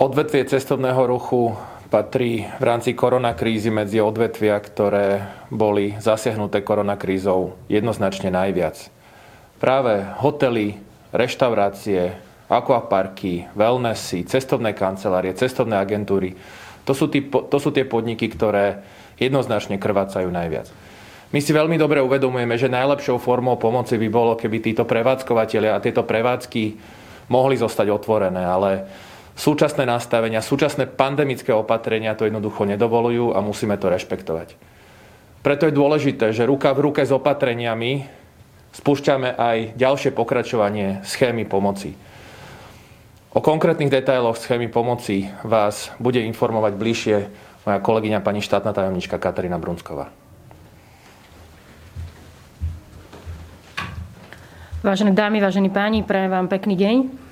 Odvetvie cestovného ruchu patrí v rámci koronakrízy medzi odvetvia, ktoré boli zasiahnuté koronakrízou jednoznačne najviac. Práve hotely, reštaurácie, aquaparky, wellnessy, cestovné kancelárie, cestovné agentúry, to sú, tí, to sú tie podniky, ktoré jednoznačne krvácajú najviac. My si veľmi dobre uvedomujeme, že najlepšou formou pomoci by bolo, keby títo prevádzkovateľia a tieto prevádzky mohli zostať otvorené, ale súčasné nastavenia, súčasné pandemické opatrenia to jednoducho nedovolujú a musíme to rešpektovať. Preto je dôležité, že ruka v ruke s opatreniami spúšťame aj ďalšie pokračovanie schémy pomoci. O konkrétnych detailoch schémy pomoci vás bude informovať bližšie moja kolegyňa pani štátna tajomnička Katarína Brunsková. Vážené dámy, vážení páni, prajem vám pekný deň.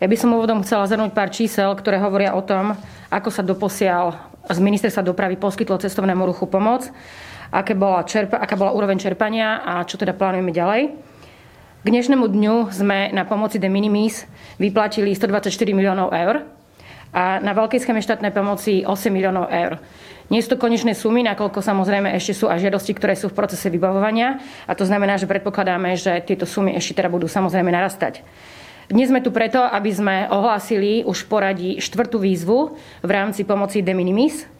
Ja by som úvodom chcela zhrnúť pár čísel, ktoré hovoria o tom, ako sa doposiaľ z ministerstva dopravy poskytlo cestovnému ruchu pomoc, aké bola čerpa, aká bola úroveň čerpania a čo teda plánujeme ďalej. K dnešnému dňu sme na pomoci de minimis vyplatili 124 miliónov eur a na veľkej schéme štátnej pomoci 8 miliónov eur. Nie sú to konečné sumy, nakoľko samozrejme ešte sú aj žiadosti, ktoré sú v procese vybavovania a to znamená, že predpokladáme, že tieto sumy ešte teda budú samozrejme narastať. Dnes sme tu preto, aby sme ohlásili už poradí štvrtú výzvu v rámci pomoci de minimis.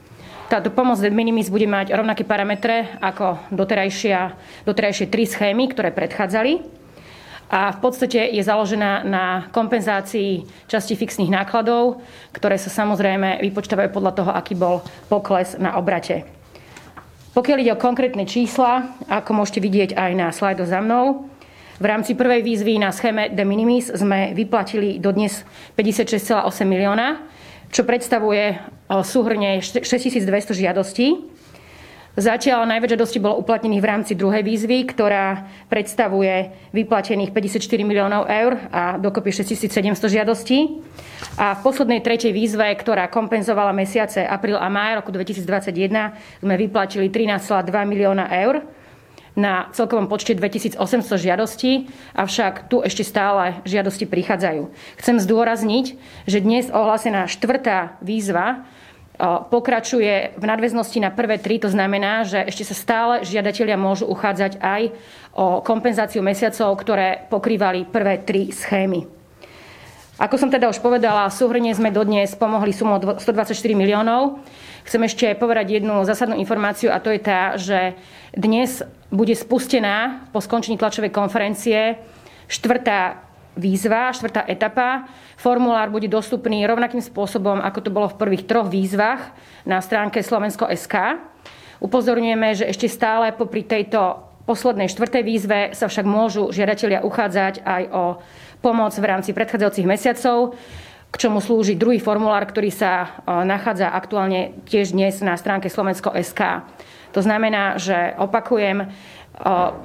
Táto pomoc de minimis bude mať rovnaké parametre ako doterajšie tri schémy, ktoré predchádzali a v podstate je založená na kompenzácii časti fixných nákladov, ktoré sa samozrejme vypočítavajú podľa toho, aký bol pokles na obrate. Pokiaľ ide o konkrétne čísla, ako môžete vidieť aj na slajdo za mnou, v rámci prvej výzvy na schéme de minimis sme vyplatili dodnes 56,8 milióna, čo predstavuje súhrne 6200 žiadostí. Zatiaľ najväčšie dosti bolo uplatnených v rámci druhej výzvy, ktorá predstavuje vyplatených 54 miliónov eur a dokopy 6700 žiadostí. A v poslednej tretej výzve, ktorá kompenzovala mesiace apríl a máj roku 2021, sme vyplatili 13,2 milióna eur na celkovom počte 2800 žiadostí, avšak tu ešte stále žiadosti prichádzajú. Chcem zdôrazniť, že dnes ohlásená štvrtá výzva pokračuje v nadväznosti na prvé tri. To znamená, že ešte sa stále žiadatelia môžu uchádzať aj o kompenzáciu mesiacov, ktoré pokrývali prvé tri schémy. Ako som teda už povedala, súhrne sme dodnes pomohli sumou 124 miliónov. Chcem ešte povedať jednu zásadnú informáciu a to je tá, že dnes bude spustená po skončení tlačovej konferencie štvrtá výzva, štvrtá etapa. Formulár bude dostupný rovnakým spôsobom, ako to bolo v prvých troch výzvach na stránke Slovensko.sk. Upozorňujeme, že ešte stále popri tejto poslednej štvrtej výzve sa však môžu žiadatelia uchádzať aj o pomoc v rámci predchádzajúcich mesiacov, k čomu slúži druhý formulár, ktorý sa nachádza aktuálne tiež dnes na stránke Slovensko.sk. To znamená, že opakujem,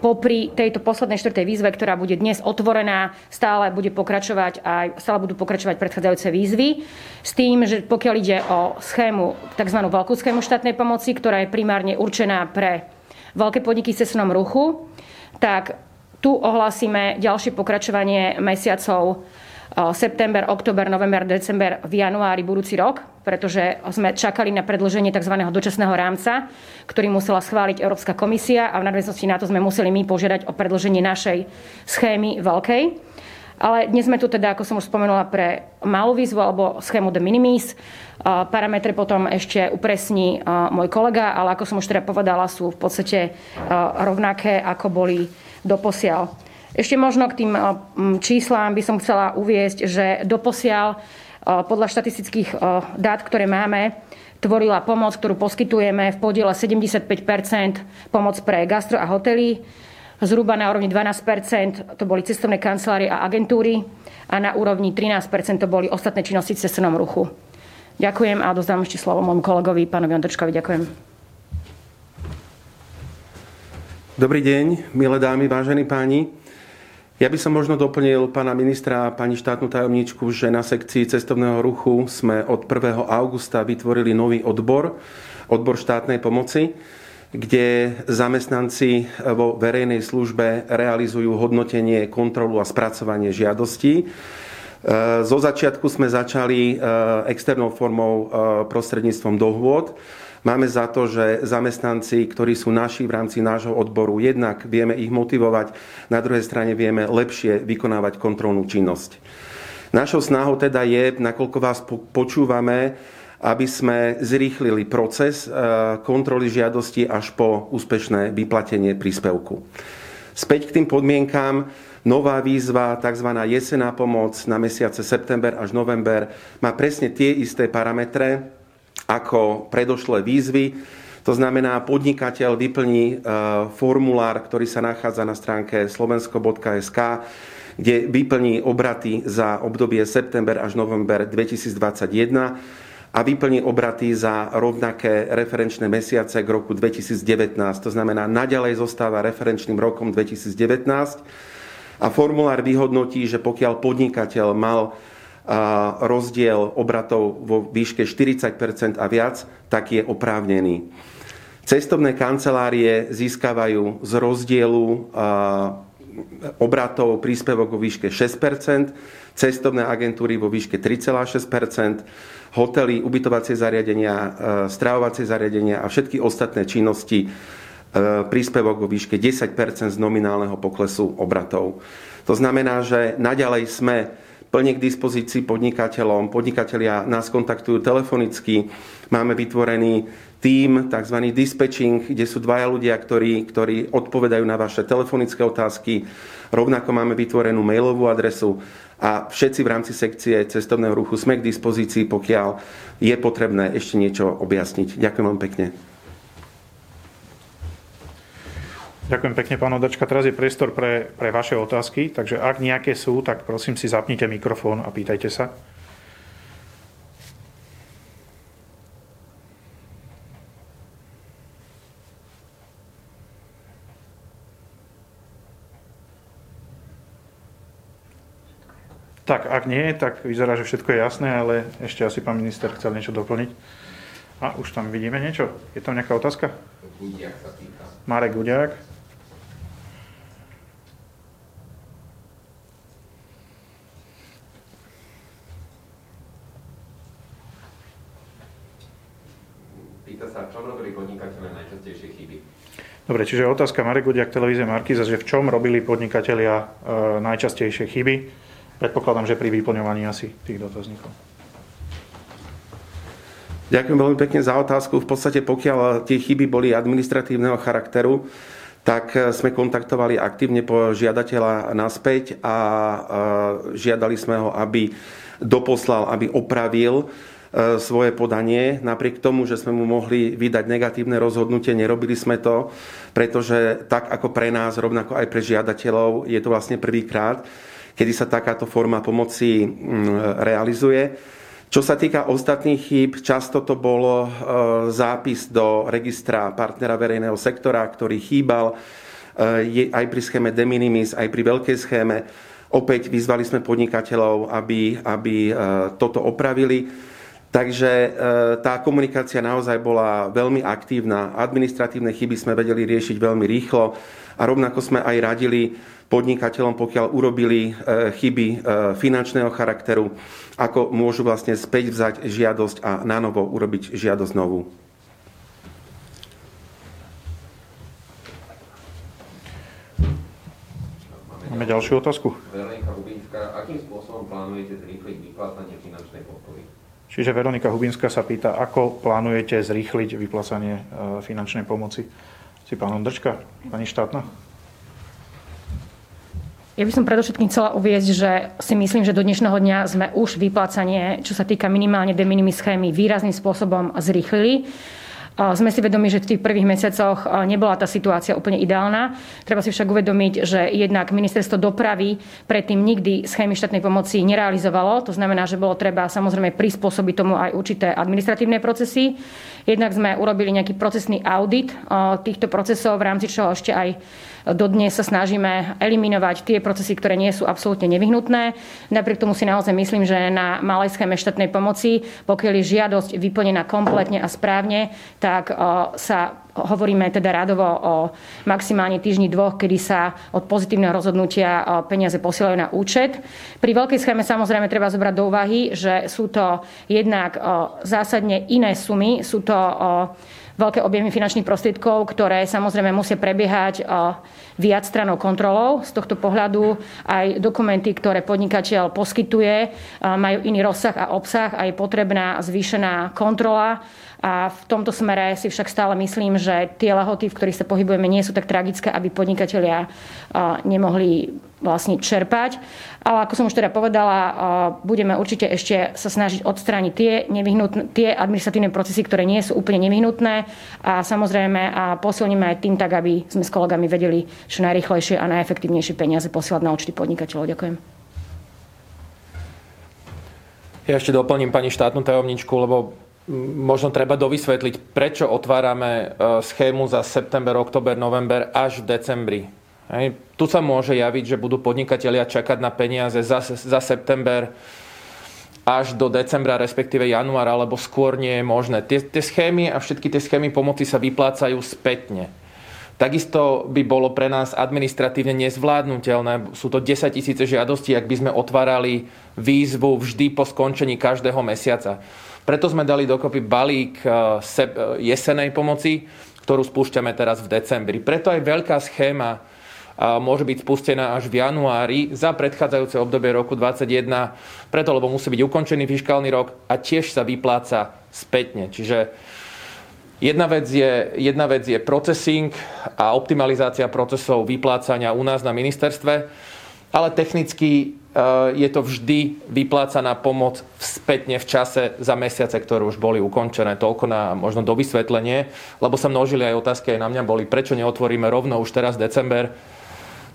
popri tejto poslednej štvrtej výzve, ktorá bude dnes otvorená, stále bude pokračovať aj, stále budú pokračovať predchádzajúce výzvy. S tým, že pokiaľ ide o schému, tzv. veľkú schému štátnej pomoci, ktorá je primárne určená pre veľké podniky v cestnom ruchu, tak tu ohlasíme ďalšie pokračovanie mesiacov september, október, november, december, v januári budúci rok, pretože sme čakali na predlženie tzv. dočasného rámca, ktorý musela schváliť Európska komisia a v nadväznosti na to sme museli my požiadať o predlženie našej schémy veľkej. Ale dnes sme tu teda, ako som už spomenula, pre malú výzvu alebo schému de minimis. Parametre potom ešte upresní môj kolega, ale ako som už teda povedala, sú v podstate rovnaké, ako boli doposiaľ. Ešte možno k tým eh, číslám by som chcela uviesť, že doposiaľ eh, podľa štatistických eh, dát, ktoré máme, tvorila pomoc, ktorú poskytujeme v podiele 75% pomoc pre gastro a hotely, zhruba na úrovni 12% to boli cestovné kancelárie a agentúry a na úrovni 13% to boli ostatné činnosti v cestovnom ruchu. Ďakujem a dozdám ešte slovo môjmu kolegovi, pánovi Ondrčkovi. Ďakujem. Dobrý deň, milé dámy, vážení páni. Ja by som možno doplnil pána ministra a pani štátnu tajomničku, že na sekcii cestovného ruchu sme od 1. augusta vytvorili nový odbor, odbor štátnej pomoci, kde zamestnanci vo verejnej službe realizujú hodnotenie, kontrolu a spracovanie žiadostí. Zo začiatku sme začali externou formou prostredníctvom dohôd. Máme za to, že zamestnanci, ktorí sú naši v rámci nášho odboru, jednak vieme ich motivovať, na druhej strane vieme lepšie vykonávať kontrolnú činnosť. Našou snahou teda je, nakoľko vás počúvame, aby sme zrýchlili proces kontroly žiadosti až po úspešné vyplatenie príspevku. Späť k tým podmienkám. Nová výzva, tzv. jesená pomoc na mesiace september až november, má presne tie isté parametre ako predošlé výzvy. To znamená, podnikateľ vyplní e, formulár, ktorý sa nachádza na stránke slovensko.sk, kde vyplní obraty za obdobie september až november 2021 a vyplní obraty za rovnaké referenčné mesiace k roku 2019. To znamená, naďalej zostáva referenčným rokom 2019 a formulár vyhodnotí, že pokiaľ podnikateľ mal rozdiel obratov vo výške 40% a viac, tak je oprávnený. Cestovné kancelárie získavajú z rozdielu obratov príspevok vo výške 6% cestovné agentúry vo výške 3,6% hotely, ubytovacie zariadenia, stravovacie zariadenia a všetky ostatné činnosti príspevok vo výške 10% z nominálneho poklesu obratov. To znamená, že naďalej sme plne k dispozícii podnikateľom. Podnikatelia nás kontaktujú telefonicky. Máme vytvorený tým, tzv. dispatching, kde sú dvaja ľudia, ktorí, ktorí odpovedajú na vaše telefonické otázky. Rovnako máme vytvorenú mailovú adresu a všetci v rámci sekcie cestovného ruchu sme k dispozícii, pokiaľ je potrebné ešte niečo objasniť. Ďakujem vám pekne. Ďakujem pekne, pán Odačka. Teraz je priestor pre, pre vaše otázky, takže ak nejaké sú, tak prosím si zapnite mikrofón a pýtajte sa. Tak, ak nie, tak vyzerá, že všetko je jasné, ale ešte asi pán minister chcel niečo doplniť. A už tam vidíme niečo. Je tam nejaká otázka? Marek Gudiak. Pýta sa, v čom robili podnikatelia najčastejšie chyby? Dobre, čiže otázka Marek Gudiak, televízie Markiza, že v čom robili podnikatelia e, najčastejšie chyby? Predpokladám, že pri vyplňovaní asi tých dotazníkov. Ďakujem veľmi pekne za otázku. V podstate pokiaľ tie chyby boli administratívneho charakteru, tak eh, sme kontaktovali aktívne po žiadateľa naspäť a eh, žiadali sme ho, aby doposlal, aby opravil svoje podanie. Napriek tomu, že sme mu mohli vydať negatívne rozhodnutie, nerobili sme to, pretože tak ako pre nás, rovnako aj pre žiadateľov, je to vlastne prvýkrát, kedy sa takáto forma pomoci realizuje. Čo sa týka ostatných chýb, často to bol e, zápis do registra partnera verejného sektora, ktorý chýbal e, aj pri schéme de minimis, aj pri veľkej schéme. Opäť vyzvali sme podnikateľov, aby, aby e, toto opravili. Takže tá komunikácia naozaj bola veľmi aktívna. Administratívne chyby sme vedeli riešiť veľmi rýchlo a rovnako sme aj radili podnikateľom, pokiaľ urobili e, chyby e, finančného charakteru, ako môžu vlastne späť vzať žiadosť a na novo urobiť žiadosť novú. Máme ďalšiu otázku. Veronika Hubinská, akým spôsobom plánujete zrýchliť vyplácanie finančnej podpory? Čiže Veronika Hubinská sa pýta, ako plánujete zrýchliť vyplácanie e, finančnej pomoci. Si pán Ondrčka, pani štátna? Ja by som predovšetkým chcela uviezť, že si myslím, že do dnešného dňa sme už vyplácanie, čo sa týka minimálne de minimis schémy, výrazným spôsobom zrýchlili. Sme si vedomi, že v tých prvých mesiacoch nebola tá situácia úplne ideálna. Treba si však uvedomiť, že jednak ministerstvo dopravy predtým nikdy schémy štátnej pomoci nerealizovalo. To znamená, že bolo treba samozrejme prispôsobiť tomu aj určité administratívne procesy. Jednak sme urobili nejaký procesný audit týchto procesov, v rámci čoho ešte aj Dodnes sa snažíme eliminovať tie procesy, ktoré nie sú absolútne nevyhnutné. Napriek tomu si naozaj myslím, že na malej schéme štátnej pomoci, pokiaľ je žiadosť vyplnená kompletne a správne, tak sa hovoríme teda radovo o maximálne týždni dvoch, kedy sa od pozitívneho rozhodnutia peniaze posielajú na účet. Pri veľkej schéme samozrejme treba zobrať do úvahy, že sú to jednak zásadne iné sumy, sú to veľké objemy finančných prostriedkov, ktoré samozrejme musia prebiehať viac stranou kontrolou. Z tohto pohľadu aj dokumenty, ktoré podnikateľ poskytuje, majú iný rozsah a obsah a je potrebná zvýšená kontrola a v tomto smere si však stále myslím, že tie lehoty, v ktorých sa pohybujeme, nie sú tak tragické, aby podnikatelia nemohli vlastne čerpať. Ale ako som už teda povedala, budeme určite ešte sa snažiť odstrániť tie, tie administratívne procesy, ktoré nie sú úplne nevyhnutné a samozrejme a posilníme aj tým tak, aby sme s kolegami vedeli čo najrychlejšie a najefektívnejšie peniaze posielať na účty podnikateľov. Ďakujem. Ja ešte doplním pani štátnu tajomničku, lebo možno treba dovysvetliť, prečo otvárame e, schému za september, oktober, november až v decembri. Hej. Tu sa môže javiť, že budú podnikatelia čakať na peniaze za, za september až do decembra, respektíve januára, alebo skôr nie je možné. Tie, tie schémy a všetky tie schémy pomoci sa vyplácajú spätne. Takisto by bolo pre nás administratívne nezvládnutelné. Sú to 10 tisíce žiadostí, ak by sme otvárali výzvu vždy po skončení každého mesiaca. Preto sme dali dokopy balík eh, eh, jesenej pomoci, ktorú spúšťame teraz v decembri. Preto aj veľká schéma môže byť spustená až v januári za predchádzajúce obdobie roku 2021, preto lebo musí byť ukončený fiskálny rok a tiež sa vypláca spätne. Čiže jedna vec je, jedna vec je procesing a optimalizácia procesov vyplácania u nás na ministerstve, ale technicky Eh, je to vždy vyplácaná pomoc spätne v čase za mesiace, ktoré už boli ukončené. Toľko na možno do vysvetlenie, lebo sa množili aj otázky aj na mňa boli, prečo neotvoríme rovno už teraz december.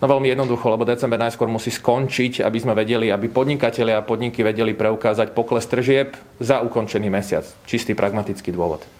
No veľmi jednoducho, lebo december najskôr musí skončiť, aby sme vedeli, aby podnikatelia a podniky vedeli preukázať pokles tržieb za ukončený mesiac. Čistý pragmatický dôvod.